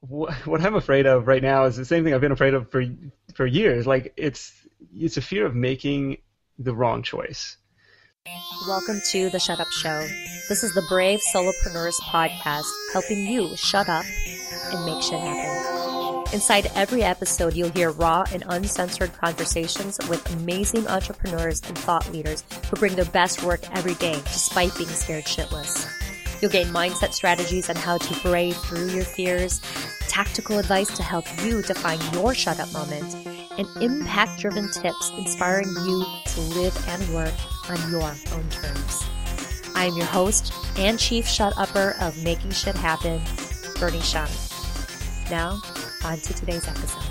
what I'm afraid of right now is the same thing I've been afraid of for for years. Like it's it's a fear of making the wrong choice. Welcome to the Shut Up Show. This is the Brave Solopreneurs podcast, helping you shut up and make shit happen. Inside every episode, you'll hear raw and uncensored conversations with amazing entrepreneurs and thought leaders who bring their best work every day despite being scared shitless. You'll gain mindset strategies on how to brave through your fears, tactical advice to help you define your shut up moment, and impact driven tips inspiring you to live and work on your own terms. I am your host and chief shut upper of Making Shit Happen, Bernie Shung. Now, on to today's episode.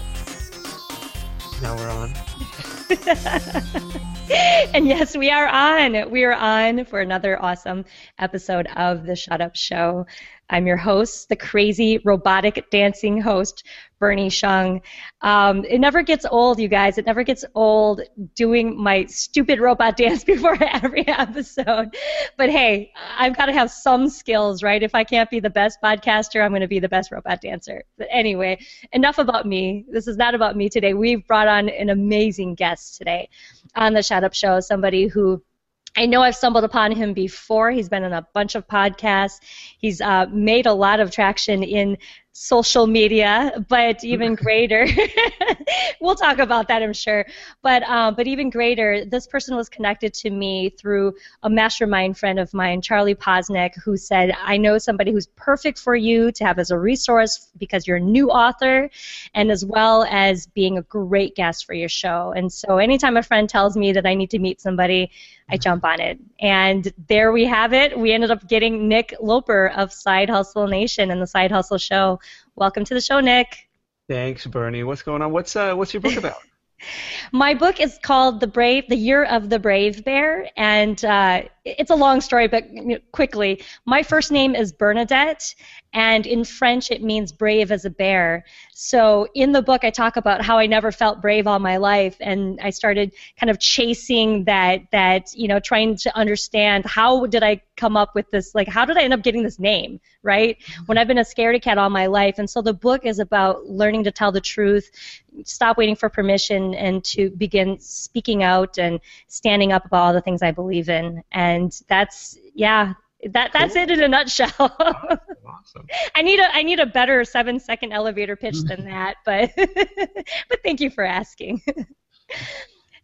Now we're on. and yes, we are on. We are on for another awesome episode of the Shut Up Show. I'm your host, the crazy robotic dancing host, Bernie Shung. Um, it never gets old, you guys. It never gets old doing my stupid robot dance before every episode. But hey, I've got to have some skills, right? If I can't be the best podcaster, I'm going to be the best robot dancer. But anyway, enough about me. This is not about me today. We've brought on an amazing guest today on the Shut Up Show, somebody who I know I've stumbled upon him before. He's been on a bunch of podcasts. He's uh, made a lot of traction in social media, but even greater. we'll talk about that, I'm sure. But um, but even greater, this person was connected to me through a mastermind friend of mine, Charlie Poznek, who said, "I know somebody who's perfect for you to have as a resource because you're a new author, and as well as being a great guest for your show." And so, anytime a friend tells me that I need to meet somebody, I jump on it. And there we have it. We ended up getting Nick Loper of Side Hustle Nation and the Side Hustle Show. Welcome to the show, Nick. Thanks, Bernie. What's going on? What's uh, what's your book about? My book is called The Brave, The Year of the Brave Bear, and uh, it's a long story, but quickly. My first name is Bernadette, and in French it means brave as a bear. So in the book I talk about how I never felt brave all my life, and I started kind of chasing that that you know trying to understand how did I come up with this like how did I end up getting this name right mm-hmm. when I've been a scaredy cat all my life, and so the book is about learning to tell the truth, stop waiting for permission, and to begin speaking out and standing up about all the things I believe in, and that's yeah that that's cool. it in a nutshell. awesome. I need a I need a better seven second elevator pitch than that, but but thank you for asking.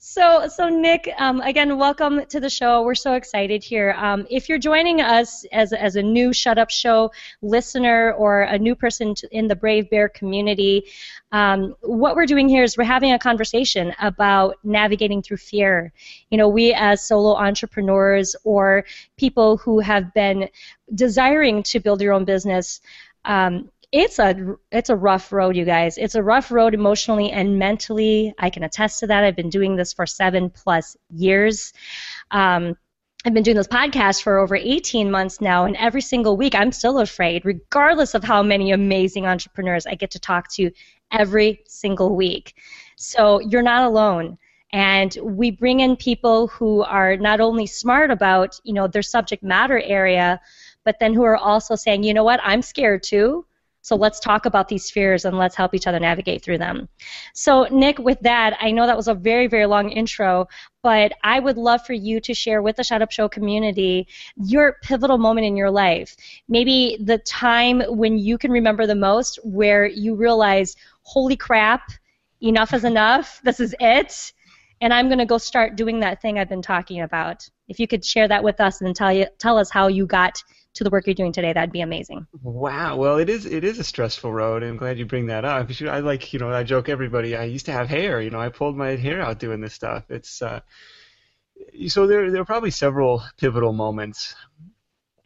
So, so Nick, um, again, welcome to the show. We're so excited here. Um, if you're joining us as, as a new Shut Up Show listener or a new person to, in the Brave Bear community, um, what we're doing here is we're having a conversation about navigating through fear. You know, we as solo entrepreneurs or people who have been desiring to build your own business, um, it's a it's a rough road, you guys. It's a rough road emotionally and mentally. I can attest to that. I've been doing this for seven plus years. Um, I've been doing this podcast for over 18 months now, and every single week I'm still afraid, regardless of how many amazing entrepreneurs I get to talk to every single week. So you're not alone. And we bring in people who are not only smart about, you know, their subject matter area, but then who are also saying, you know what, I'm scared too. So let's talk about these fears and let's help each other navigate through them. So, Nick, with that, I know that was a very, very long intro, but I would love for you to share with the Shut Up Show community your pivotal moment in your life. Maybe the time when you can remember the most where you realize, holy crap, enough is enough, this is it, and I'm going to go start doing that thing I've been talking about. If you could share that with us and tell, you, tell us how you got to the work you're doing today, that'd be amazing. Wow. Well, it is it is a stressful road, I'm glad you bring that up. I like you know I joke everybody. I used to have hair. You know, I pulled my hair out doing this stuff. It's uh, so there there are probably several pivotal moments.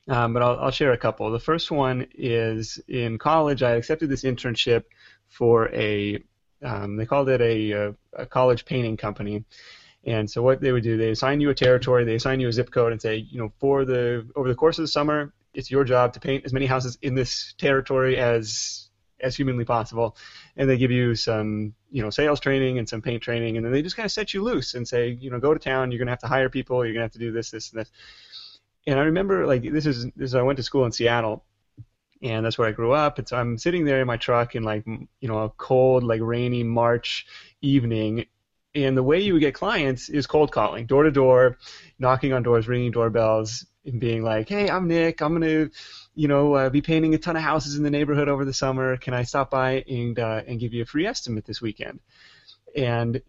Um, but I'll, I'll share a couple. The first one is in college. I accepted this internship for a um, they called it a, a college painting company, and so what they would do, they assign you a territory, they assign you a zip code, and say, you know, for the over the course of the summer, it's your job to paint as many houses in this territory as as humanly possible. And they give you some, you know, sales training and some paint training, and then they just kind of set you loose and say, you know, go to town. You're gonna have to hire people. You're gonna have to do this, this, and this. And I remember, like, this is this. Is, I went to school in Seattle, and that's where I grew up. And so I'm sitting there in my truck in like you know a cold, like rainy March evening, and the way you would get clients is cold calling, door to door, knocking on doors, ringing doorbells, and being like, "Hey, I'm Nick. I'm gonna, you know, uh, be painting a ton of houses in the neighborhood over the summer. Can I stop by and uh, and give you a free estimate this weekend?" And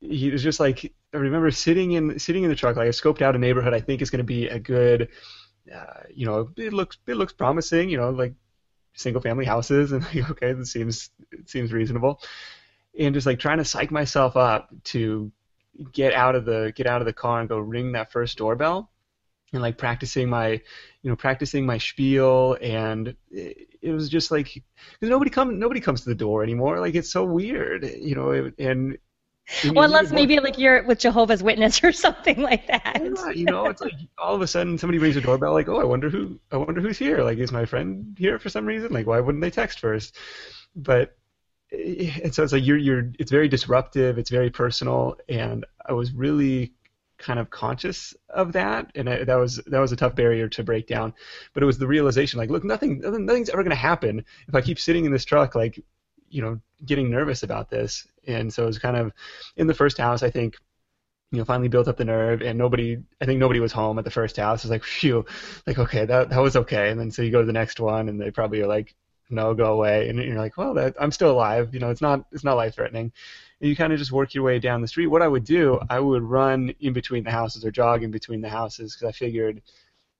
he was just like, I remember sitting in sitting in the truck, like I scoped out a neighborhood I think is going to be a good uh, you know, it looks it looks promising, you know, like single family houses, and like, okay, this seems it seems reasonable, and just like trying to psych myself up to get out of the get out of the car and go ring that first doorbell, and like practicing my, you know, practicing my spiel, and it, it was just like because nobody come nobody comes to the door anymore, like it's so weird, you know, and well, unless maybe like you're with Jehovah's Witness or something like that. Yeah, you know, it's like all of a sudden somebody rings the doorbell, like, oh, I wonder who, I wonder who's here. Like, is my friend here for some reason? Like, why wouldn't they text first? But and so it's like you're, you're, it's very disruptive, it's very personal, and I was really kind of conscious of that, and I, that was that was a tough barrier to break down. But it was the realization, like, look, nothing, nothing's ever going to happen if I keep sitting in this truck, like, you know, getting nervous about this and so it was kind of in the first house. I think you know, finally built up the nerve, and nobody, I think nobody was home at the first house. It's like, phew, like okay, that that was okay. And then so you go to the next one, and they probably are like, no, go away. And you're like, well, that, I'm still alive. You know, it's not it's not life threatening. And you kind of just work your way down the street. What I would do, I would run in between the houses or jog in between the houses because I figured.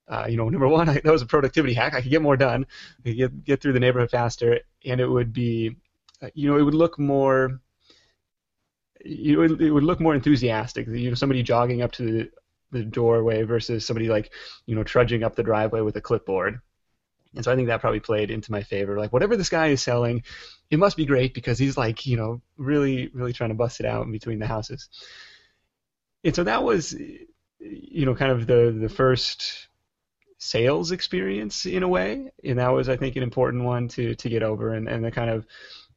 Uh, you know, number one, I, that was a productivity hack. I could get more done, I could get get through the neighborhood faster, and it would be, uh, you know, it would look more you would, it would look more enthusiastic. You know, somebody jogging up to the, the doorway versus somebody like you know trudging up the driveway with a clipboard. And so I think that probably played into my favor. Like whatever this guy is selling, it must be great because he's like you know really really trying to bust it out in between the houses. And so that was you know kind of the the first sales experience in a way, and that was I think an important one to to get over and and the kind of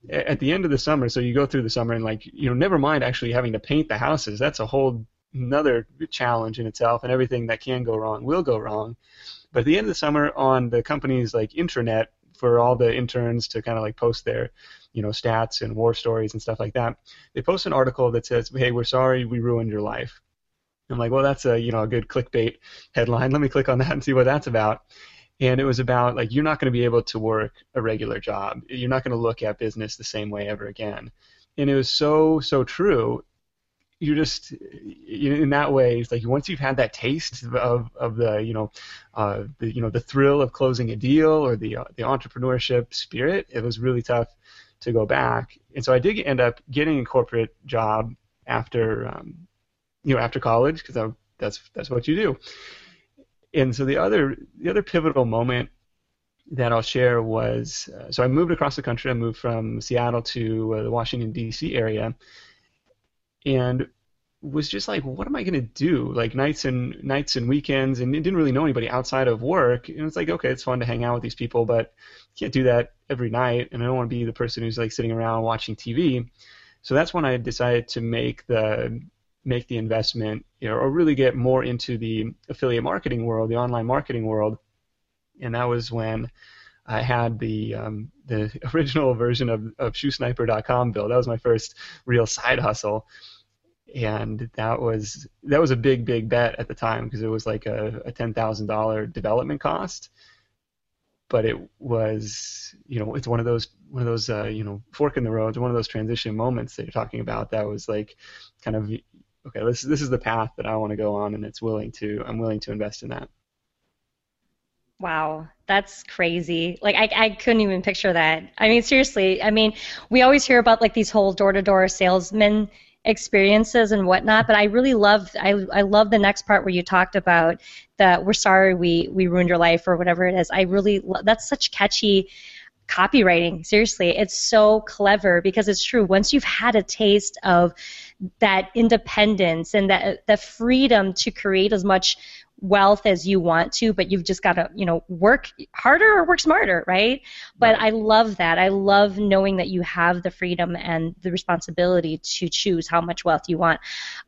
at the end of the summer, so you go through the summer and like you know, never mind actually having to paint the houses. That's a whole another challenge in itself, and everything that can go wrong will go wrong. But at the end of the summer, on the company's like intranet for all the interns to kind of like post their you know stats and war stories and stuff like that, they post an article that says, "Hey, we're sorry we ruined your life." I'm like, well, that's a you know a good clickbait headline. Let me click on that and see what that's about and it was about like you're not going to be able to work a regular job you're not going to look at business the same way ever again and it was so so true you're just in that way it's like once you've had that taste of, of the you know uh, the you know the thrill of closing a deal or the uh, the entrepreneurship spirit it was really tough to go back and so I did end up getting a corporate job after um, you know after college because that's that's what you do and so the other the other pivotal moment that I'll share was uh, so I moved across the country. I moved from Seattle to uh, the Washington D.C. area, and was just like, what am I gonna do? Like nights and nights and weekends, and didn't really know anybody outside of work. And it's like, okay, it's fun to hang out with these people, but can't do that every night. And I don't want to be the person who's like sitting around watching TV. So that's when I decided to make the make the investment you know, or really get more into the affiliate marketing world, the online marketing world. And that was when I had the um, the original version of, of ShoeSniper.com built. That was my first real side hustle, and that was that was a big big bet at the time because it was like a, a ten thousand dollar development cost. But it was you know it's one of those one of those uh, you know fork in the road, one of those transition moments that you're talking about. That was like kind of okay, this this is the path that I want to go on, and it's willing to I'm willing to invest in that. Wow, that's crazy. Like I, I couldn't even picture that. I mean, seriously. I mean, we always hear about like these whole door-to-door salesman experiences and whatnot, but I really love I I love the next part where you talked about that we're sorry we we ruined your life or whatever it is. I really that's such catchy copywriting. Seriously, it's so clever because it's true. Once you've had a taste of that independence and that the freedom to create as much wealth as you want to, but you've just got to, you know, work harder or work smarter, right? But right. I love that. I love knowing that you have the freedom and the responsibility to choose how much wealth you want.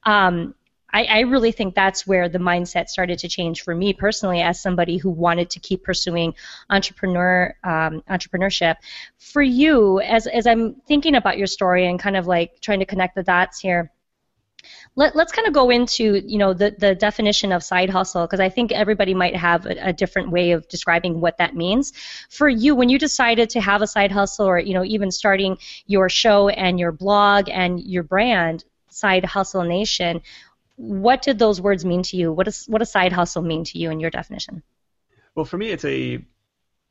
Um, I, I really think that's where the mindset started to change for me personally, as somebody who wanted to keep pursuing entrepreneur um, entrepreneurship. For you, as as I'm thinking about your story and kind of like trying to connect the dots here let, us kind of go into you know the, the definition of side hustle because I think everybody might have a, a, different way of describing what that means. For you, when you decided to have a side hustle or you know even starting your show and your blog and your brand, Side Hustle Nation, what did those words mean to you? What does what does side hustle mean to you in your definition? Well, for me, it's a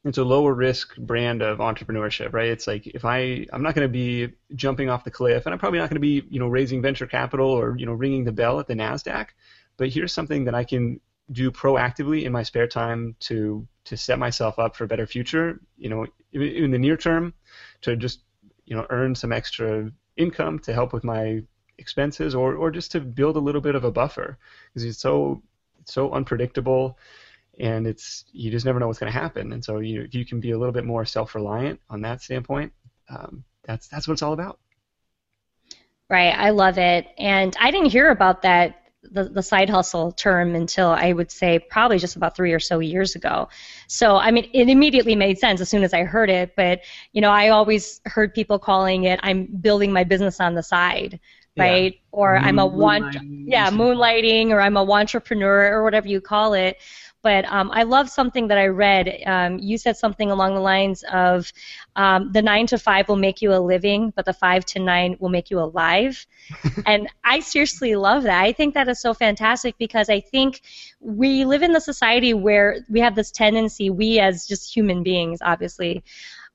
it's a lower risk brand of entrepreneurship, right? It's like if I I'm not going to be jumping off the cliff, and I'm probably not going to be you know raising venture capital or you know ringing the bell at the Nasdaq, but here's something that I can do proactively in my spare time to to set myself up for a better future. You know, in, in the near term, to just you know earn some extra income to help with my expenses, or or just to build a little bit of a buffer because it's so it's so unpredictable and it's you just never know what's going to happen. And so you you can be a little bit more self-reliant on that standpoint. Um, that's that's what it's all about. Right, I love it, and I didn't hear about that the, the side hustle term until I would say probably just about three or so years ago. So I mean, it immediately made sense as soon as I heard it. But you know, I always heard people calling it "I'm building my business on the side." Right, yeah. or I'm a one, yeah, moonlighting, or I'm a entrepreneur, or whatever you call it. But um, I love something that I read. Um, you said something along the lines of um, the nine to five will make you a living, but the five to nine will make you alive. and I seriously love that. I think that is so fantastic because I think we live in the society where we have this tendency, we as just human beings, obviously,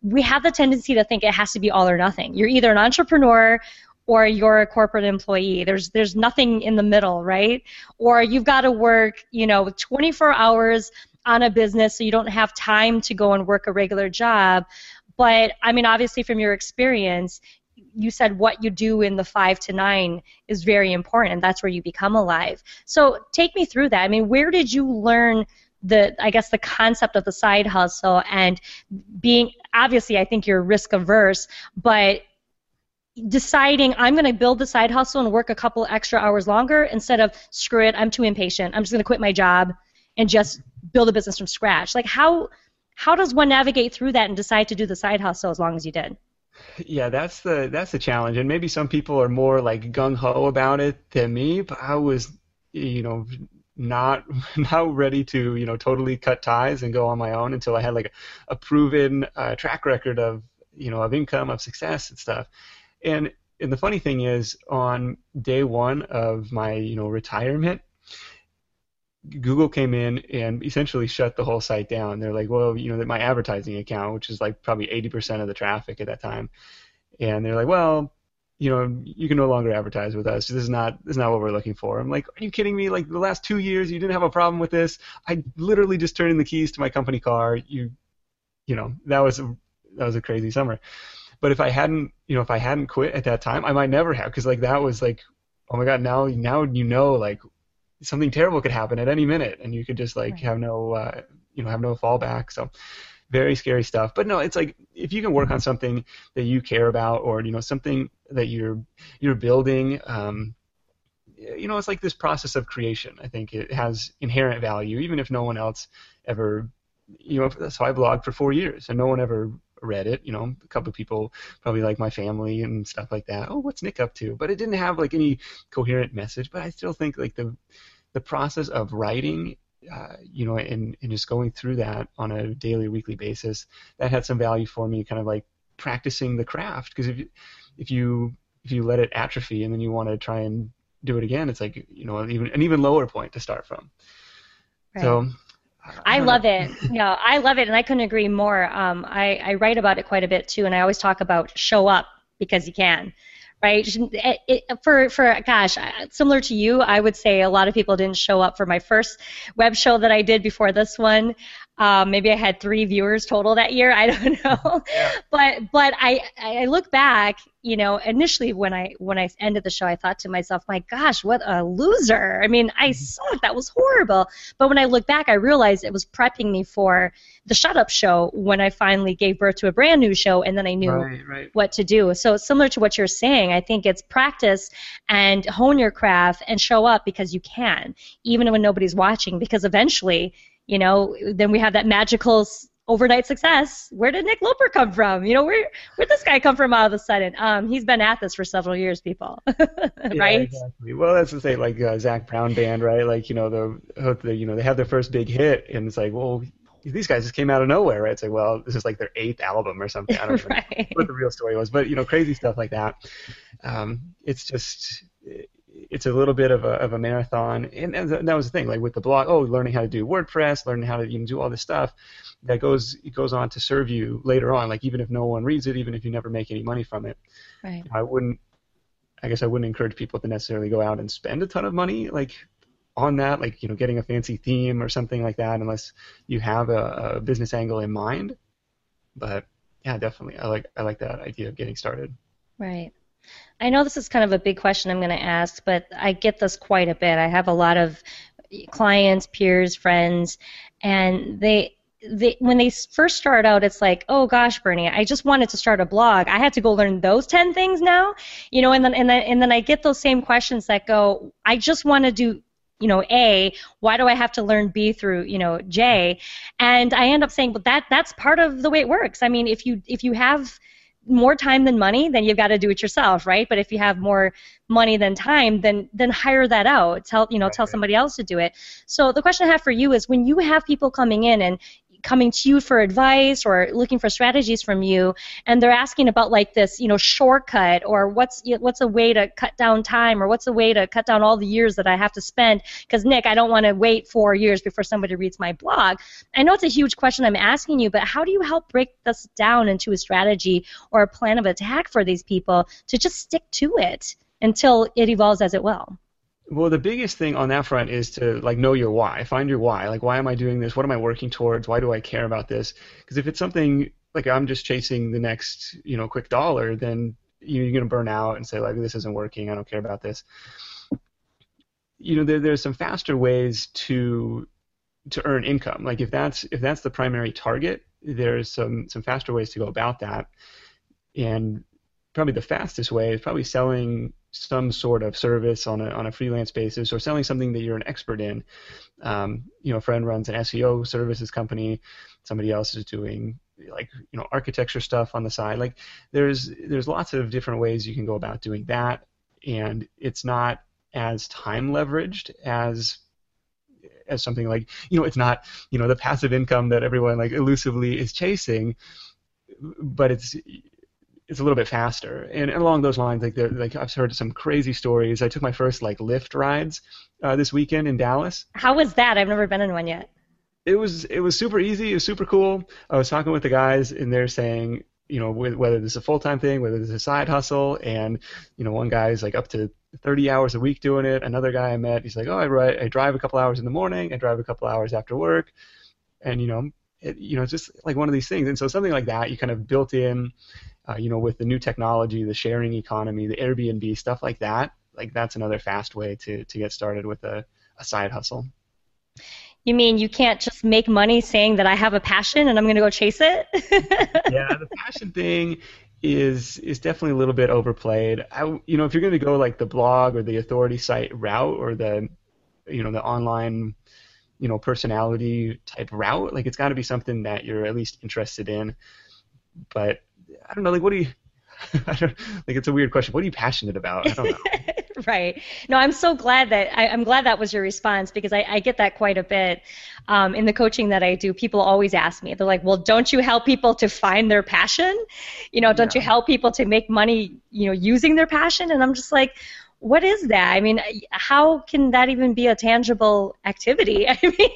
we have the tendency to think it has to be all or nothing. You're either an entrepreneur or you're a corporate employee. There's there's nothing in the middle, right? Or you've got to work, you know, 24 hours on a business so you don't have time to go and work a regular job. But I mean, obviously from your experience, you said what you do in the 5 to 9 is very important. And that's where you become alive. So take me through that. I mean, where did you learn the I guess the concept of the side hustle and being obviously I think you're risk averse, but deciding I'm going to build the side hustle and work a couple extra hours longer instead of screw it, I'm too impatient. I'm just going to quit my job and just build a business from scratch. Like how how does one navigate through that and decide to do the side hustle as long as you did? Yeah, that's the that's the challenge, and maybe some people are more like gung ho about it than me. But I was, you know, not not ready to you know totally cut ties and go on my own until I had like a, a proven uh, track record of you know of income of success and stuff. And and the funny thing is, on day one of my you know retirement, Google came in and essentially shut the whole site down. They're like, well, you know, my advertising account, which is like probably 80% of the traffic at that time, and they're like, well, you know, you can no longer advertise with us. This is not this is not what we're looking for. I'm like, are you kidding me? Like the last two years, you didn't have a problem with this. I literally just turned in the keys to my company car. You, you know, that was a, that was a crazy summer. But if I hadn't, you know, if I hadn't quit at that time, I might never have, because like that was like, oh my god, now now you know like something terrible could happen at any minute, and you could just like right. have no, uh, you know, have no fallback. So very scary stuff. But no, it's like if you can work on something that you care about, or you know, something that you're you're building. Um, you know, it's like this process of creation. I think it has inherent value, even if no one else ever you know, so I blogged for four years, and no one ever read it. You know, a couple of people probably like my family and stuff like that. Oh, what's Nick up to? But it didn't have like any coherent message. But I still think like the the process of writing, uh, you know, and, and just going through that on a daily, weekly basis, that had some value for me. Kind of like practicing the craft because if you, if you if you let it atrophy and then you want to try and do it again, it's like you know an even an even lower point to start from. Right. So I love it. Yeah, I love it, and I couldn't agree more. Um, I, I write about it quite a bit too, and I always talk about show up because you can, right? It, it, for for gosh, similar to you, I would say a lot of people didn't show up for my first web show that I did before this one. Um, maybe I had three viewers total that year. I don't know, yeah. but but I I look back, you know, initially when I when I ended the show, I thought to myself, my gosh, what a loser! I mean, I mm-hmm. sucked. That was horrible. But when I look back, I realized it was prepping me for the Shut Up show when I finally gave birth to a brand new show, and then I knew right, right. what to do. So similar to what you're saying, I think it's practice and hone your craft and show up because you can, even when nobody's watching, because eventually you know, then we have that magical overnight success. Where did Nick Loper come from? You know, where where'd this guy come from all of a sudden? Um, he's been at this for several years, people, right? Yeah, exactly. Well, that's the thing, like uh, Zac Brown band, right? Like you know the, the you know they have their first big hit, and it's like, well, these guys just came out of nowhere, right? It's like, well, this is like their eighth album or something. I don't know right. what the real story was, but you know, crazy stuff like that. Um, it's just it's a little bit of a, of a marathon, and, and that was the thing, like with the blog, oh, learning how to do WordPress, learning how to even do all this stuff, that goes it goes on to serve you later on. Like even if no one reads it, even if you never make any money from it, right. I wouldn't, I guess I wouldn't encourage people to necessarily go out and spend a ton of money, like on that, like you know, getting a fancy theme or something like that, unless you have a, a business angle in mind. But yeah, definitely, I like I like that idea of getting started. Right. I know this is kind of a big question I'm going to ask, but I get this quite a bit. I have a lot of clients, peers, friends, and they they, when they first start out, it's like, oh gosh, Bernie, I just wanted to start a blog. I had to go learn those ten things now, you know. And then and then and then I get those same questions that go, I just want to do, you know, A. Why do I have to learn B through, you know, J? And I end up saying, but that that's part of the way it works. I mean, if you if you have more time than money, then you've got to do it yourself, right? But if you have more money than time, then then hire that out. Tell you know, right. tell somebody else to do it. So the question I have for you is when you have people coming in and coming to you for advice or looking for strategies from you. And they're asking about like this you know shortcut or what's what's a way to cut down time or what's a way to cut down all the years that I have to spend? Because Nick I don't want to wait four years before somebody reads my blog. I know it's a huge question I'm asking you but how do you help break this down into a strategy or a plan of attack for these people to just stick to it until it evolves as it will well, the biggest thing on that front is to like know your why. Find your why. Like, why am I doing this? What am I working towards? Why do I care about this? Because if it's something like I'm just chasing the next, you know, quick dollar, then you're going to burn out and say like, this isn't working. I don't care about this. You know, there, there's some faster ways to to earn income. Like if that's if that's the primary target, there's some some faster ways to go about that. And probably the fastest way is probably selling some sort of service on a, on a freelance basis or selling something that you're an expert in. Um, you know, a friend runs an SEO services company, somebody else is doing like you know architecture stuff on the side. Like there's there's lots of different ways you can go about doing that, and it's not as time leveraged as as something like you know it's not you know the passive income that everyone like elusively is chasing but it's it's a little bit faster. And, and along those lines, like like I've heard some crazy stories. I took my first like Lyft rides uh, this weekend in Dallas. How was that? I've never been in one yet. It was it was super easy. It was super cool. I was talking with the guys, and they're saying, you know, whether this is a full time thing, whether this is a side hustle, and you know, one guy is like up to 30 hours a week doing it. Another guy I met, he's like, oh, I ride, I drive a couple hours in the morning, I drive a couple hours after work, and you know, it, you know, it's just like one of these things. And so something like that, you kind of built in uh, you know, with the new technology, the sharing economy, the Airbnb stuff like that, like that's another fast way to to get started with a, a side hustle. You mean you can't just make money saying that I have a passion and I'm going to go chase it? yeah, the passion thing is is definitely a little bit overplayed. I, you know, if you're going to go like the blog or the authority site route or the you know the online you know personality type route, like it's got to be something that you're at least interested in. But I don't know, like what do you I don't like it's a weird question. What are you passionate about? I don't know. right. No, I'm so glad that I, am glad that was your response because I, I get that quite a bit um, in the coaching that I do. People always ask me, they're like, "Well, don't you help people to find their passion? You know, don't yeah. you help people to make money? You know, using their passion?" And I'm just like, what is that? I mean, how can that even be a tangible activity? I mean,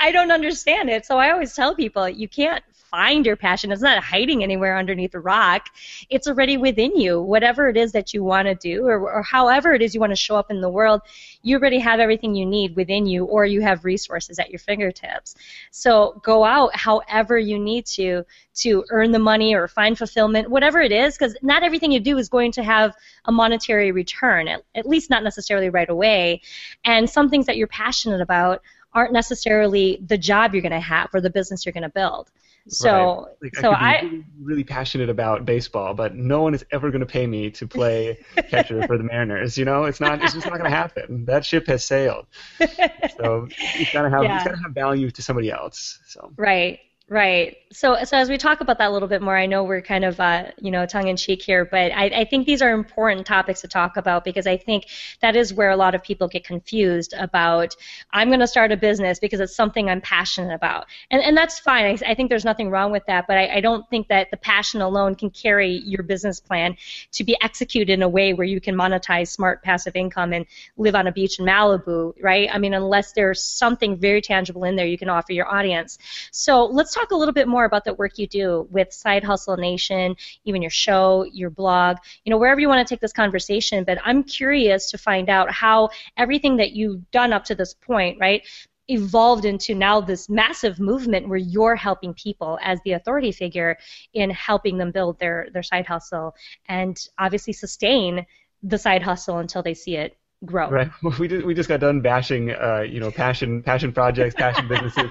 I don't understand it. So I always tell people you can't find your passion. It's not hiding anywhere underneath a rock. It's already within you. Whatever it is that you want to do, or, or however it is you want to show up in the world, you already have everything you need within you, or you have resources at your fingertips. So go out however you need to to earn the money or find fulfillment, whatever it is, because not everything you do is going to have a monetary return, at, at least not necessarily right away. And some things that you're passionate about aren't necessarily the job you're going to have or the business you're going to build. So, right. like, so I, I really, really, passionate about baseball, but no one is ever going to pay me to play catcher for the Mariners. You know, it's not. It's just not going to happen. That ship has sailed. So it's got to have. Yeah. It's got to have value to somebody else. So. Right. Right. So, so as we talk about that a little bit more, I know we're kind of, uh, you know, tongue in cheek here, but I, I think these are important topics to talk about because I think that is where a lot of people get confused about. I'm going to start a business because it's something I'm passionate about, and and that's fine. I, I think there's nothing wrong with that, but I, I don't think that the passion alone can carry your business plan to be executed in a way where you can monetize smart passive income and live on a beach in Malibu, right? I mean, unless there's something very tangible in there you can offer your audience. So let's talk a little bit more about the work you do with Side Hustle Nation, even your show, your blog, you know, wherever you want to take this conversation. But I'm curious to find out how everything that you've done up to this point, right, evolved into now this massive movement where you're helping people as the authority figure in helping them build their, their side hustle and obviously sustain the side hustle until they see it grow. Right. We just we just got done bashing, uh, you know, passion passion projects, passion businesses.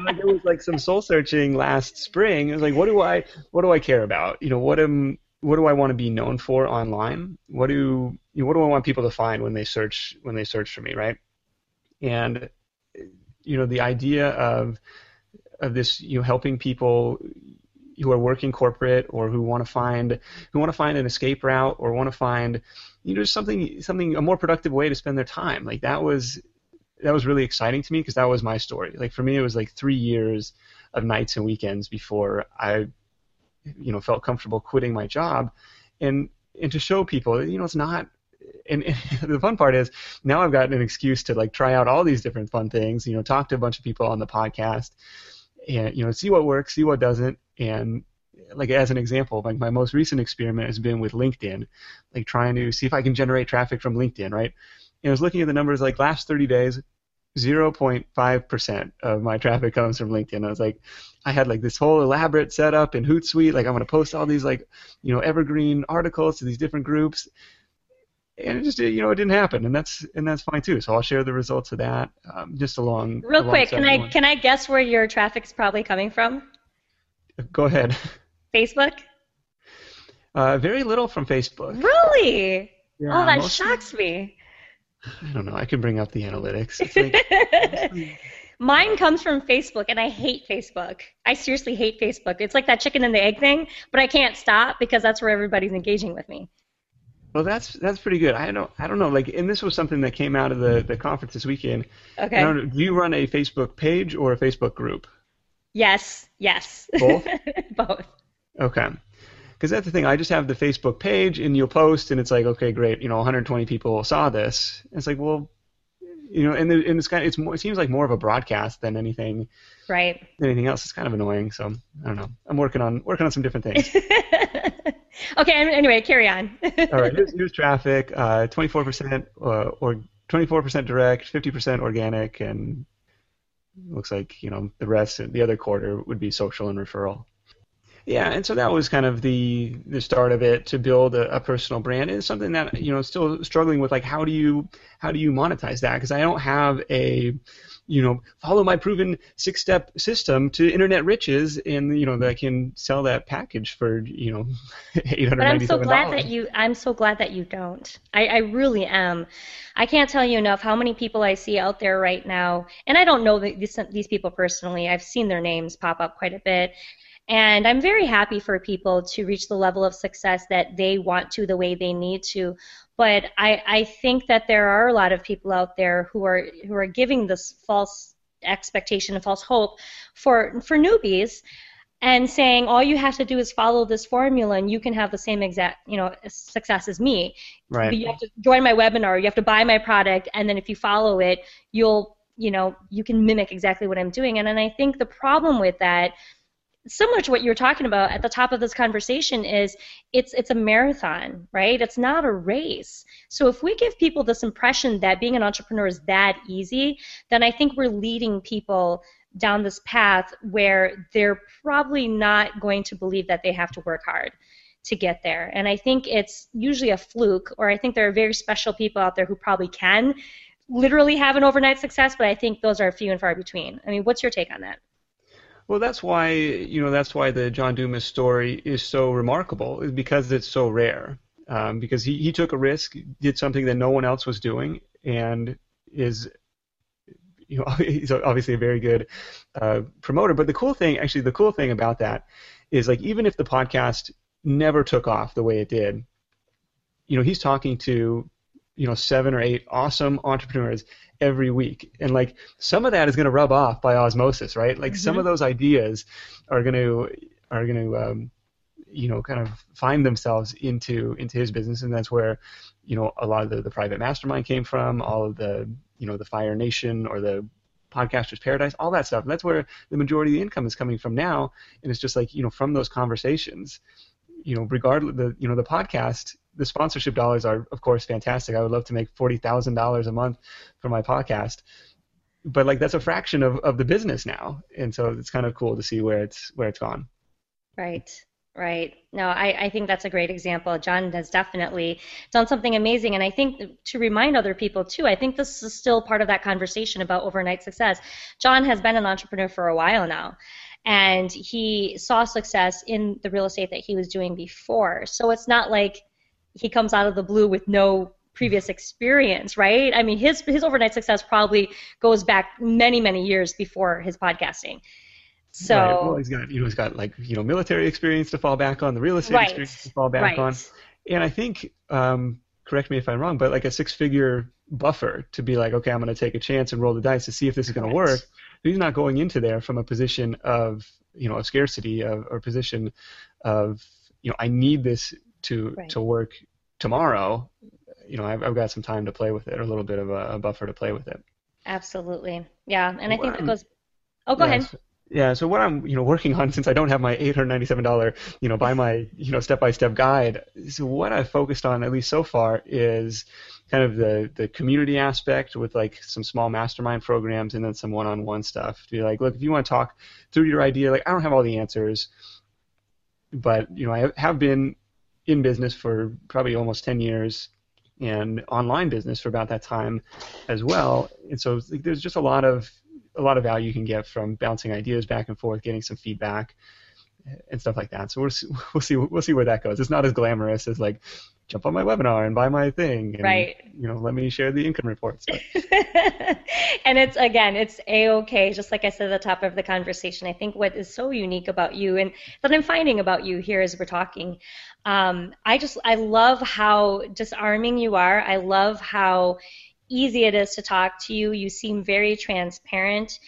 Like, it was like some soul searching last spring. It was like, what do I what do I care about? You know, what am what do I want to be known for online? What do you know, what do I want people to find when they search when they search for me, right? And you know, the idea of of this, you know, helping people who are working corporate or who want to find who want to find an escape route or want to find you know something something a more productive way to spend their time like that was that was really exciting to me because that was my story. Like for me it was like three years of nights and weekends before i you know felt comfortable quitting my job. And and to show people you know it's not and, and the fun part is now I've got an excuse to like try out all these different fun things, you know, talk to a bunch of people on the podcast, and you know, see what works, see what doesn't, and like as an example, like my most recent experiment has been with LinkedIn, like trying to see if I can generate traffic from LinkedIn, right? And I was looking at the numbers like last 30 days, 0.5% of my traffic comes from LinkedIn. I was like, I had like this whole elaborate setup in Hootsuite, like I'm going to post all these like, you know, evergreen articles to these different groups, and it just you know it didn't happen, and that's and that's fine too. So I'll share the results of that um, just along. Real quick, can I can I guess where your traffic's probably coming from? Go ahead. Facebook. Uh, very little from Facebook. Really? Yeah, oh, that most- shocks me. I don't know. I can bring up the analytics. Like, Mine comes from Facebook, and I hate Facebook. I seriously hate Facebook. It's like that chicken and the egg thing, but I can't stop because that's where everybody's engaging with me. well, that's that's pretty good. I don't I don't know. Like, and this was something that came out of the the conference this weekend. Okay. Know, do you run a Facebook page or a Facebook group? Yes. Yes. Both? Both. Okay. Because that's the thing. I just have the Facebook page, and you'll post, and it's like, okay, great. You know, 120 people saw this. And it's like, well, you know, and, the, and it's kind of, it's more, it seems like more of a broadcast than anything Right. than anything else. It's kind of annoying. So I don't know. I'm working on working on some different things. okay. Anyway, carry on. All right. Here's, here's traffic. Uh, 24% uh, or 24% direct, 50% organic, and looks like you know the rest, the other quarter would be social and referral. Yeah, and so that was kind of the the start of it to build a, a personal brand. And it's something that you know still struggling with like how do you how do you monetize that? Because I don't have a you know follow my proven six step system to internet riches, and you know that I can sell that package for you know eight hundred But I'm so glad that you. I'm so glad that you don't. I, I really am. I can't tell you enough how many people I see out there right now, and I don't know the, these these people personally. I've seen their names pop up quite a bit, and I'm very happy for people to reach the level of success that they want to, the way they need to. But I, I think that there are a lot of people out there who are who are giving this false expectation and false hope for for newbies and saying all you have to do is follow this formula and you can have the same exact you know success as me Right. you have to join my webinar you have to buy my product and then if you follow it you'll you know you can mimic exactly what i'm doing and, and i think the problem with that similar to what you were talking about at the top of this conversation is it's it's a marathon right? It's not a race. So if we give people this impression that being an entrepreneur is that easy then i think we're leading people down this path where they're probably not going to believe that they have to work hard to get there. And i think it's usually a fluke or i think there are very special people out there who probably can literally have an overnight success but i think those are few and far between. I mean what's your take on that well, that's why you know that's why the John Dumas story is so remarkable, is because it's so rare. Um, because he, he took a risk, did something that no one else was doing, and is you know he's obviously a very good uh, promoter. But the cool thing, actually, the cool thing about that is like even if the podcast never took off the way it did, you know he's talking to you know seven or eight awesome entrepreneurs every week and like some of that is going to rub off by osmosis right like mm-hmm. some of mm-hmm. those ideas are going to are going to um, you know kind of find themselves into into his business and that's where you know a lot of the, the private mastermind came from all of the you know the fire nation or the podcasters paradise all that stuff and that's where the majority of the income is coming from now and it's just like you know from those conversations you know regardless the you know the podcast the sponsorship dollars are of course fantastic. I would love to make forty thousand dollars a month for my podcast, but like that's a fraction of, of the business now, and so it's kind of cool to see where it's where it's gone. Right. Right. No, I, I think that's a great example. John has definitely done something amazing. And I think to remind other people, too, I think this is still part of that conversation about overnight success. John has been an entrepreneur for a while now and he saw success in the real estate that he was doing before. So it's not like he comes out of the blue with no previous experience, right? I mean, his his overnight success probably goes back many many years before his podcasting. So right. well, he's got you know he's got like you know military experience to fall back on, the real estate right. experience to fall back right. on, and I think um, correct me if I'm wrong, but like a six figure buffer to be like, okay, I'm going to take a chance and roll the dice to see if this is going to work. He's not going into there from a position of you know of scarcity of, or position of you know I need this to right. to work tomorrow, you know, I've, I've, got some time to play with it, or a little bit of a, a buffer to play with it. Absolutely, yeah, and I think that goes. Oh, go yeah, ahead. So, yeah, so what I'm you know working on since I don't have my $897 you know buy my you know step by step guide, so what I've focused on at least so far is kind of the the community aspect with like some small mastermind programs and then some one on one stuff. To be like, look, if you want to talk through your idea, like I don't have all the answers, but you know I have been in business for probably almost 10 years and online business for about that time as well. And so there's just a lot of a lot of value you can get from bouncing ideas back and forth, getting some feedback, and stuff like that. So we'll see, we'll see we'll see where that goes. It's not as glamorous as like jump on my webinar and buy my thing and right. you know let me share the income reports. And it's again it's a-okay just like i said at the top of the conversation. I think what is so unique about you and that i'm finding about you here as we're talking um, i just i love how disarming you are. I love how easy it is to talk to you. You seem very transparent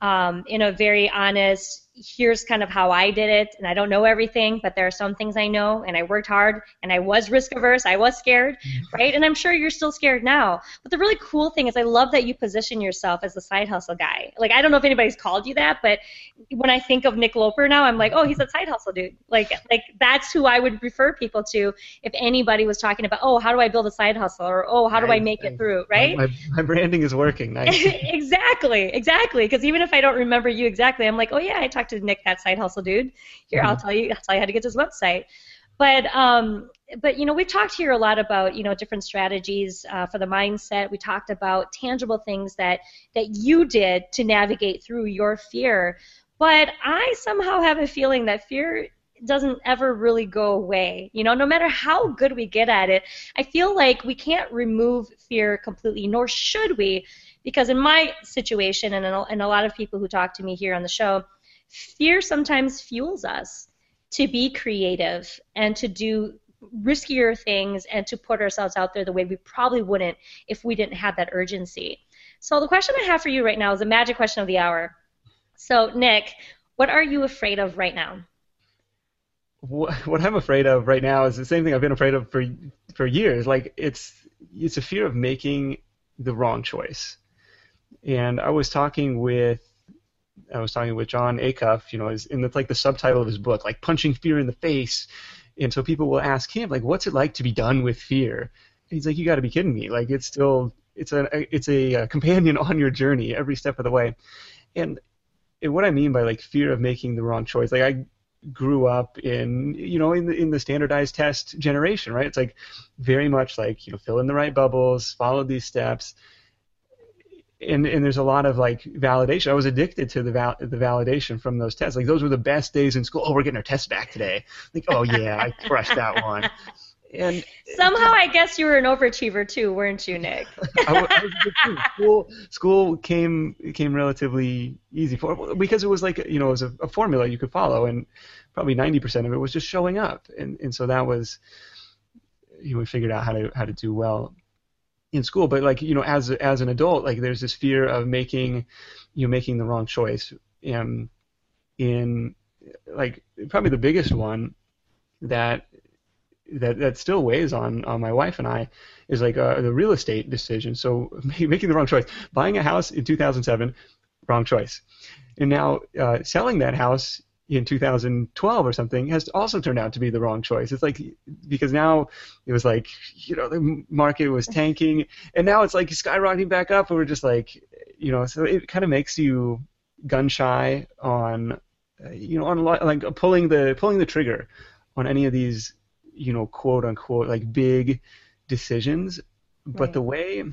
um, in a very honest here's kind of how I did it, and I don't know everything, but there are some things I know, and I worked hard, and I was risk averse, I was scared, mm-hmm. right? And I'm sure you're still scared now. But the really cool thing is, I love that you position yourself as the side hustle guy. Like, I don't know if anybody's called you that, but when I think of Nick Loper now, I'm like, oh, he's a side hustle dude. Like, like that's who I would refer people to if anybody was talking about, oh, how do I build a side hustle, or oh, how do I, I make I, it through, right? My, my branding is working. Nice. exactly, exactly. Because even if I don't remember you exactly, I'm like, oh yeah, I talked to Nick, that side hustle dude. Here, mm-hmm. I'll tell you, I'll tell you how to get to his website. But um, but you know, we've talked here a lot about you know different strategies uh, for the mindset. We talked about tangible things that that you did to navigate through your fear. But I somehow have a feeling that fear doesn't ever really go away. You know, no matter how good we get at it, I feel like we can't remove fear completely, nor should we, because in my situation and in a lot of people who talk to me here on the show, fear sometimes fuels us to be creative and to do riskier things and to put ourselves out there the way we probably wouldn't if we didn't have that urgency. So the question I have for you right now is a magic question of the hour. So Nick, what are you afraid of right now? What I'm afraid of right now is the same thing I've been afraid of for for years. Like it's it's a fear of making the wrong choice. And I was talking with I was talking with Jon Acuff, you know, is and it's like the subtitle of his book, like punching fear in the face. And so people will ask him, like, what's it like to be done with fear? And he's like, you got to be kidding me! Like, it's still it's a it's a, a companion on your journey every step of the way. And, and what I mean by like fear of making the wrong choice, like I grew up in you know in the in the standardized test generation, right? It's like very much like you know fill in the right bubbles, follow these steps and and there's a lot of like validation. I was addicted to the val- the validation from those tests. Like those were the best days in school. Oh, we're getting our tests back today. Like, oh yeah, I crushed that one. And somehow, I guess you were an overachiever too, weren't you, Nick? I, I was school school came came relatively easy for because it was like you know it was a, a formula you could follow, and probably 90% of it was just showing up, and and so that was you know we figured out how to how to do well in school, but like you know, as as an adult, like there's this fear of making, you know, making the wrong choice. In, in like probably the biggest one that that that still weighs on on my wife and I is like uh, the real estate decision. So making the wrong choice, buying a house in 2007, wrong choice, and now uh, selling that house in 2012 or something has also turned out to be the wrong choice. It's like because now it was like you know the market was tanking, and now it's like skyrocketing back up, and we're just like you know so it kind of makes you gun shy on uh, you know on like pulling the pulling the trigger on any of these you know quote unquote like big decisions. But right. the way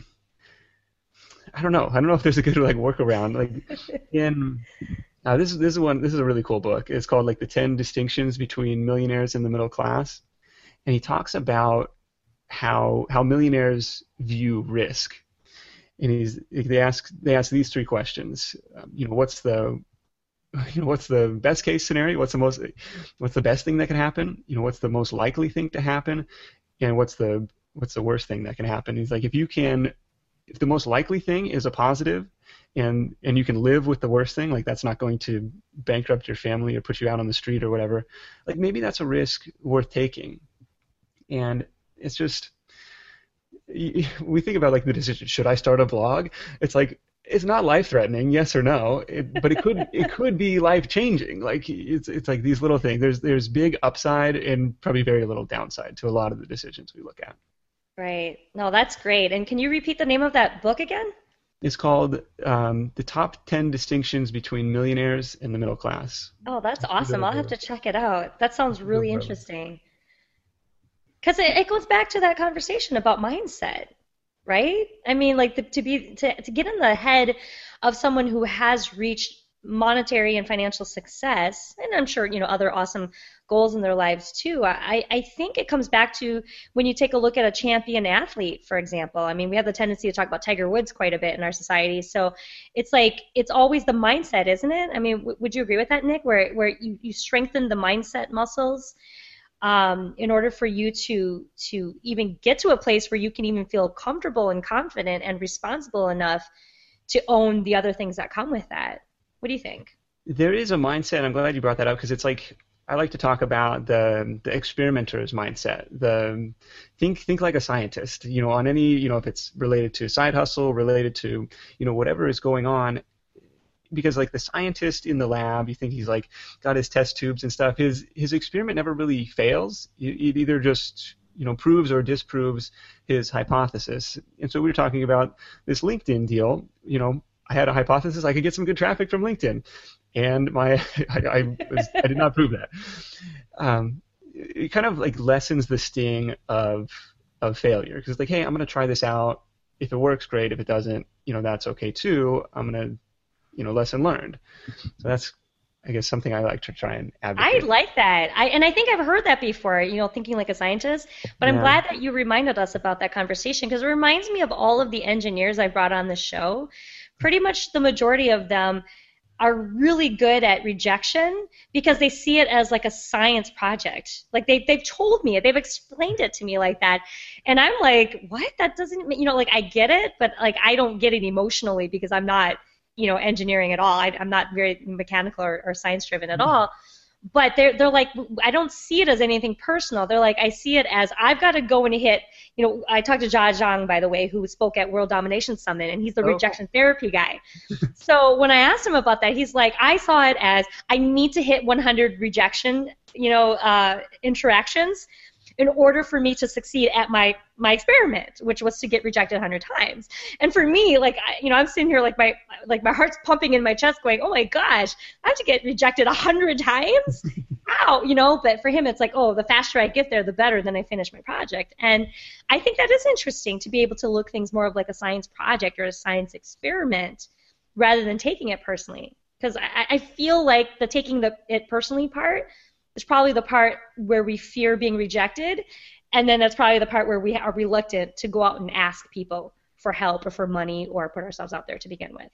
I don't know. I don't know if there's a good like workaround. Like in now this is this is one this is a really cool book. It's called like the Ten Distinctions Between Millionaires and the Middle Class, and he talks about how how millionaires view risk. And he's they ask they ask these three questions. Um, you know, what's the you know, what's the best case scenario? What's the most what's the best thing that can happen? You know, what's the most likely thing to happen? And what's the what's the worst thing that can happen? He's like, if you can if the most likely thing is a positive and and you can live with the worst thing like that's not going to bankrupt your family or put you out on the street or whatever like maybe that's a risk worth taking. And it's just we think about like the decision should i start a blog? It's like it's not life threatening yes or no it, but it could it could be life changing like it's it's like these little things there's there's big upside and probably very little downside to a lot of the decisions we look at right no that's great and can you repeat the name of that book again it's called um, The Top 10 Distinctions Between Millionaires and the Middle Class. Oh, that's awesome. I'll have to check it out. That sounds really interesting. Because it, it goes back to that conversation about mindset, right? I mean, like the, to be to, to get in the head of someone who has reached monetary and financial success, and I'm sure you know other awesome goals in their lives too. I, I think it comes back to when you take a look at a champion athlete, for example. I mean, we have the tendency to talk about Tiger Woods quite a bit in our society, so it's like it's always the mindset, isn't it? I mean, w- would you agree with that, Nick? Where where you, you strengthen the mindset muscles. Um, in order for you to to even get to a place where you can even feel comfortable and confident and responsible enough to own the other things that come with that. What do you think? There is a mindset. I'm glad you brought that up because it's like I like to talk about the the experimenter's mindset. The think think like a scientist. You know, on any you know if it's related to side hustle, related to you know whatever is going on. Because like the scientist in the lab, you think he's like got his test tubes and stuff. His his experiment never really fails. It, either just you know proves or disproves his hypothesis. And so we were talking about this LinkedIn deal. You know, I had a hypothesis I could get some good traffic from LinkedIn, and my I, I, was, I did not prove that. Um, it kind of like lessens the sting of of failure because it's like, hey, I'm going to try this out. If it works, great. If it doesn't, you know, that's okay too. I'm going to, you know, lesson learned. So that's I guess something I like to try and advocate. I like that. I and I think I've heard that before, you know, thinking like a scientist. But yeah. I'm glad that you reminded us about that conversation because it reminds me of all of the engineers I brought on the show pretty much the majority of them are really good at rejection because they see it as like a science project. Like they they've told me it, they've explained it to me like that, and I'm like, what? That doesn't, you know, like I get it, but like I don't get it emotionally because I'm not, you know, engineering at all. I, am not very mechanical or, or science driven at mm-hmm. But they're they're like I don't see it as anything personal. They're like I see it as I've got to go and hit. You know, I talked to Jia Jiang by the way, who spoke at World Domination Summit, and he's the oh. rejection therapy guy. so when I asked him about that, he's like, I saw it as I need to hit 100 rejection, you know, uh, interactions in order for me to succeed at my my experiment, which was to get rejected 100 times. And for me, like I, you know, I'm sitting here like my like my heart's pumping in my chest, going, "Oh my gosh, I have to get rejected 100 times." Ow, you know. But for him, it's like, "Oh, the faster I get there, the better." Then I finish my project, and I think that is interesting to be able to look things more of like a science project or a science experiment rather than taking it personally. Because I, I feel like the taking the it personally part is probably the part where we fear being rejected, and then that's probably the part where we are reluctant to go out and ask people for help or for money or put ourselves out there to begin with.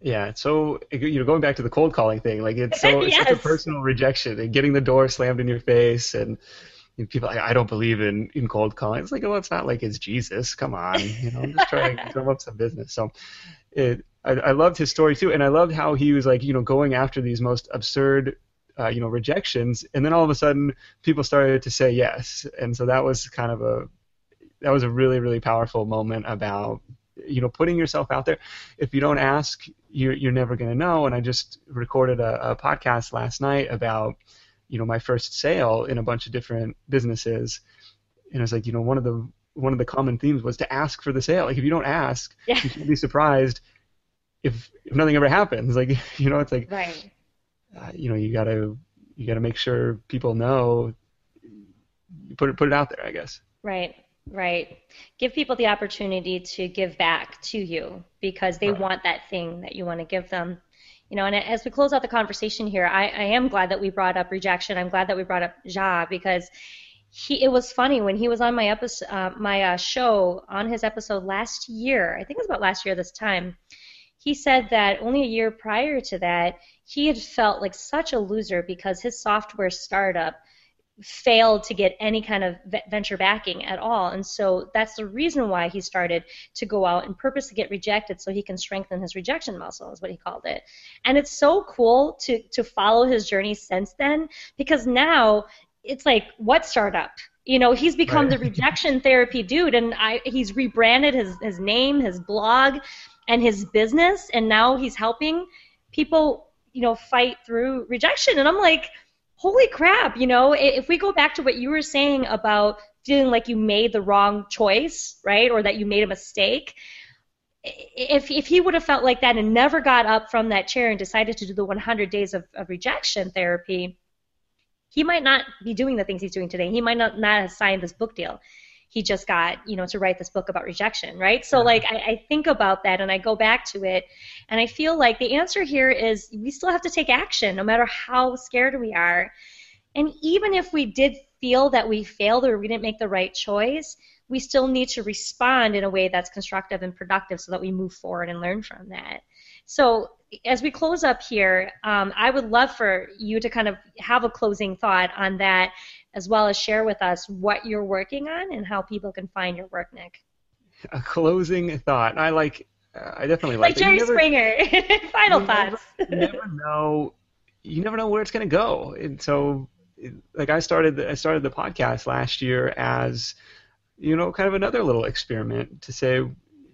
Yeah, so you know, going back to the cold calling thing, like it's so yes. it's such a personal rejection and getting the door slammed in your face and you know, people I, I don't believe in in cold calling. It's like, well, it's not like it's Jesus. Come on, you know, I'm just trying to drum up some business. So, it I, I loved his story too, and I loved how he was like, you know, going after these most absurd uh, you know rejections, and then all of a sudden people started to say yes, and so that was kind of a that was a really really powerful moment about you know putting yourself out there. If you don't ask, you're you're never going to know. And I just recorded a, a podcast last night about you know my first sale in a bunch of different businesses, and it was like you know one of the one of the common themes was to ask for the sale. Like if you don't ask, yeah. you should be surprised if, if nothing ever happens. Like you know, it's like right uh, you know you got to you got to make sure people know you put it put it out there i guess. Right right. Give people the opportunity to give back to you because they right. want that thing that you want to give them. You know and as we close out the conversation here I, I am glad that we brought up rejection. I'm glad that we brought up Jia because he it was funny when he was on my episode uh, my uh, show on his episode last year. I think it was about last year this time he said that only a year prior to that, he had felt like such a loser because his software startup failed to get any kind of venture backing at all. And so that's the reason why he started to go out and purposely get rejected so he can strengthen his rejection muscle, is what he called it. And it's so cool to, to follow his journey since then because now it's like, what startup? You know, he's become right. the rejection therapy dude, and I, he's rebranded his, his name, his blog and his business and now he's helping people you know fight through rejection. And i'm like holy crap you know if we go back to what you were saying about feeling like you made the wrong choice right or that you made a mistake if, if he would have felt like that and never got up from that chair and decided to do the 100 days of, of rejection therapy he might not be doing the things he's doing today. He might not, not have signed this book deal he just got, you know, to write this book about rejection, right? So, like, I, I think about that and I go back to it, and I feel like the answer here is we still have to take action no matter how scared we are. And even if we did feel that we failed or we didn't make the right choice, we still need to respond in a way that's constructive and productive so that we move forward and learn from that. So, as we close up here, um, I would love for you to kind of have a closing thought on that as well as share with us what you're working on and how people can find your work, Nick. A closing thought. I like. Uh, I definitely like. Like Jerry never, Springer. Final thoughts. Never, you never know. You never know where it's going to go, and so, like, I started. I started the podcast last year as, you know, kind of another little experiment to say,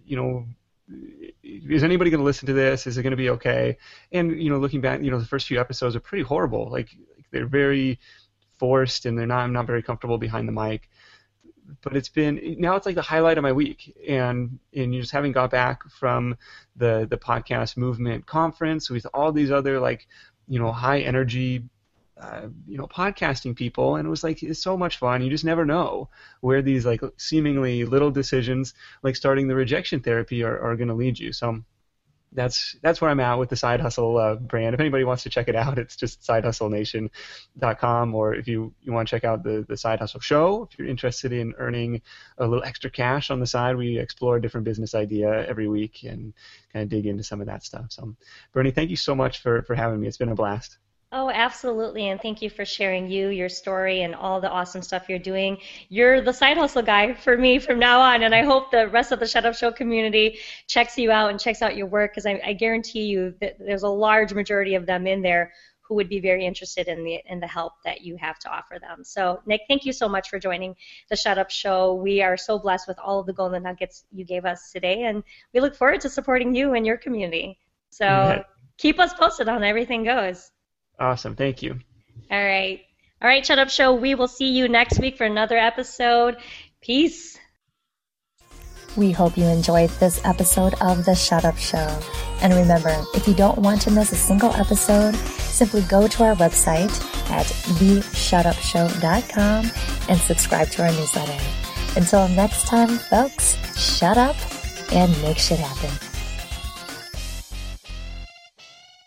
you know, is anybody going to listen to this? Is it going to be okay? And you know, looking back, you know, the first few episodes are pretty horrible. Like they're very forced and they're not I'm not very comfortable behind the mic. But it's been now it's like the highlight of my week, and and just having got back from the the podcast movement conference with all these other like you know high energy uh, you know podcasting people. And it was like it's so much fun. You just never know where these like seemingly little decisions like starting the rejection therapy are, are going to lead you. So that's that's where I'm at with the Side Hustle uh, brand. If anybody wants to check it out, it's just sidehustlenation.com. Or if you, you want to check out the, the Side Hustle show, if you're interested in earning a little extra cash on the side, we explore a different business idea every week and kind of dig into some of that stuff. So, Bernie, thank you so much for, for having me. It's been a blast. Oh, absolutely. And thank you for sharing you, your story, and all the awesome stuff you're doing. You're the side hustle guy for me from now on. And I hope the rest of the Shut Up Show community checks you out and checks out your work because I, I guarantee you that there's a large majority of them in there who would be very interested in the in the help that you have to offer them. So Nick, thank you so much for joining the Shut Up Show. We are so blessed with all of the golden nuggets you gave us today, and we look forward to supporting you and your community. So keep us posted on everything goes. Awesome, thank you. All right. All right, Shut Up Show. We will see you next week for another episode. Peace. We hope you enjoyed this episode of The Shut Up Show. And remember, if you don't want to miss a single episode, simply go to our website at theshutupshow.com and subscribe to our newsletter. Until next time, folks, shut up and make shit happen.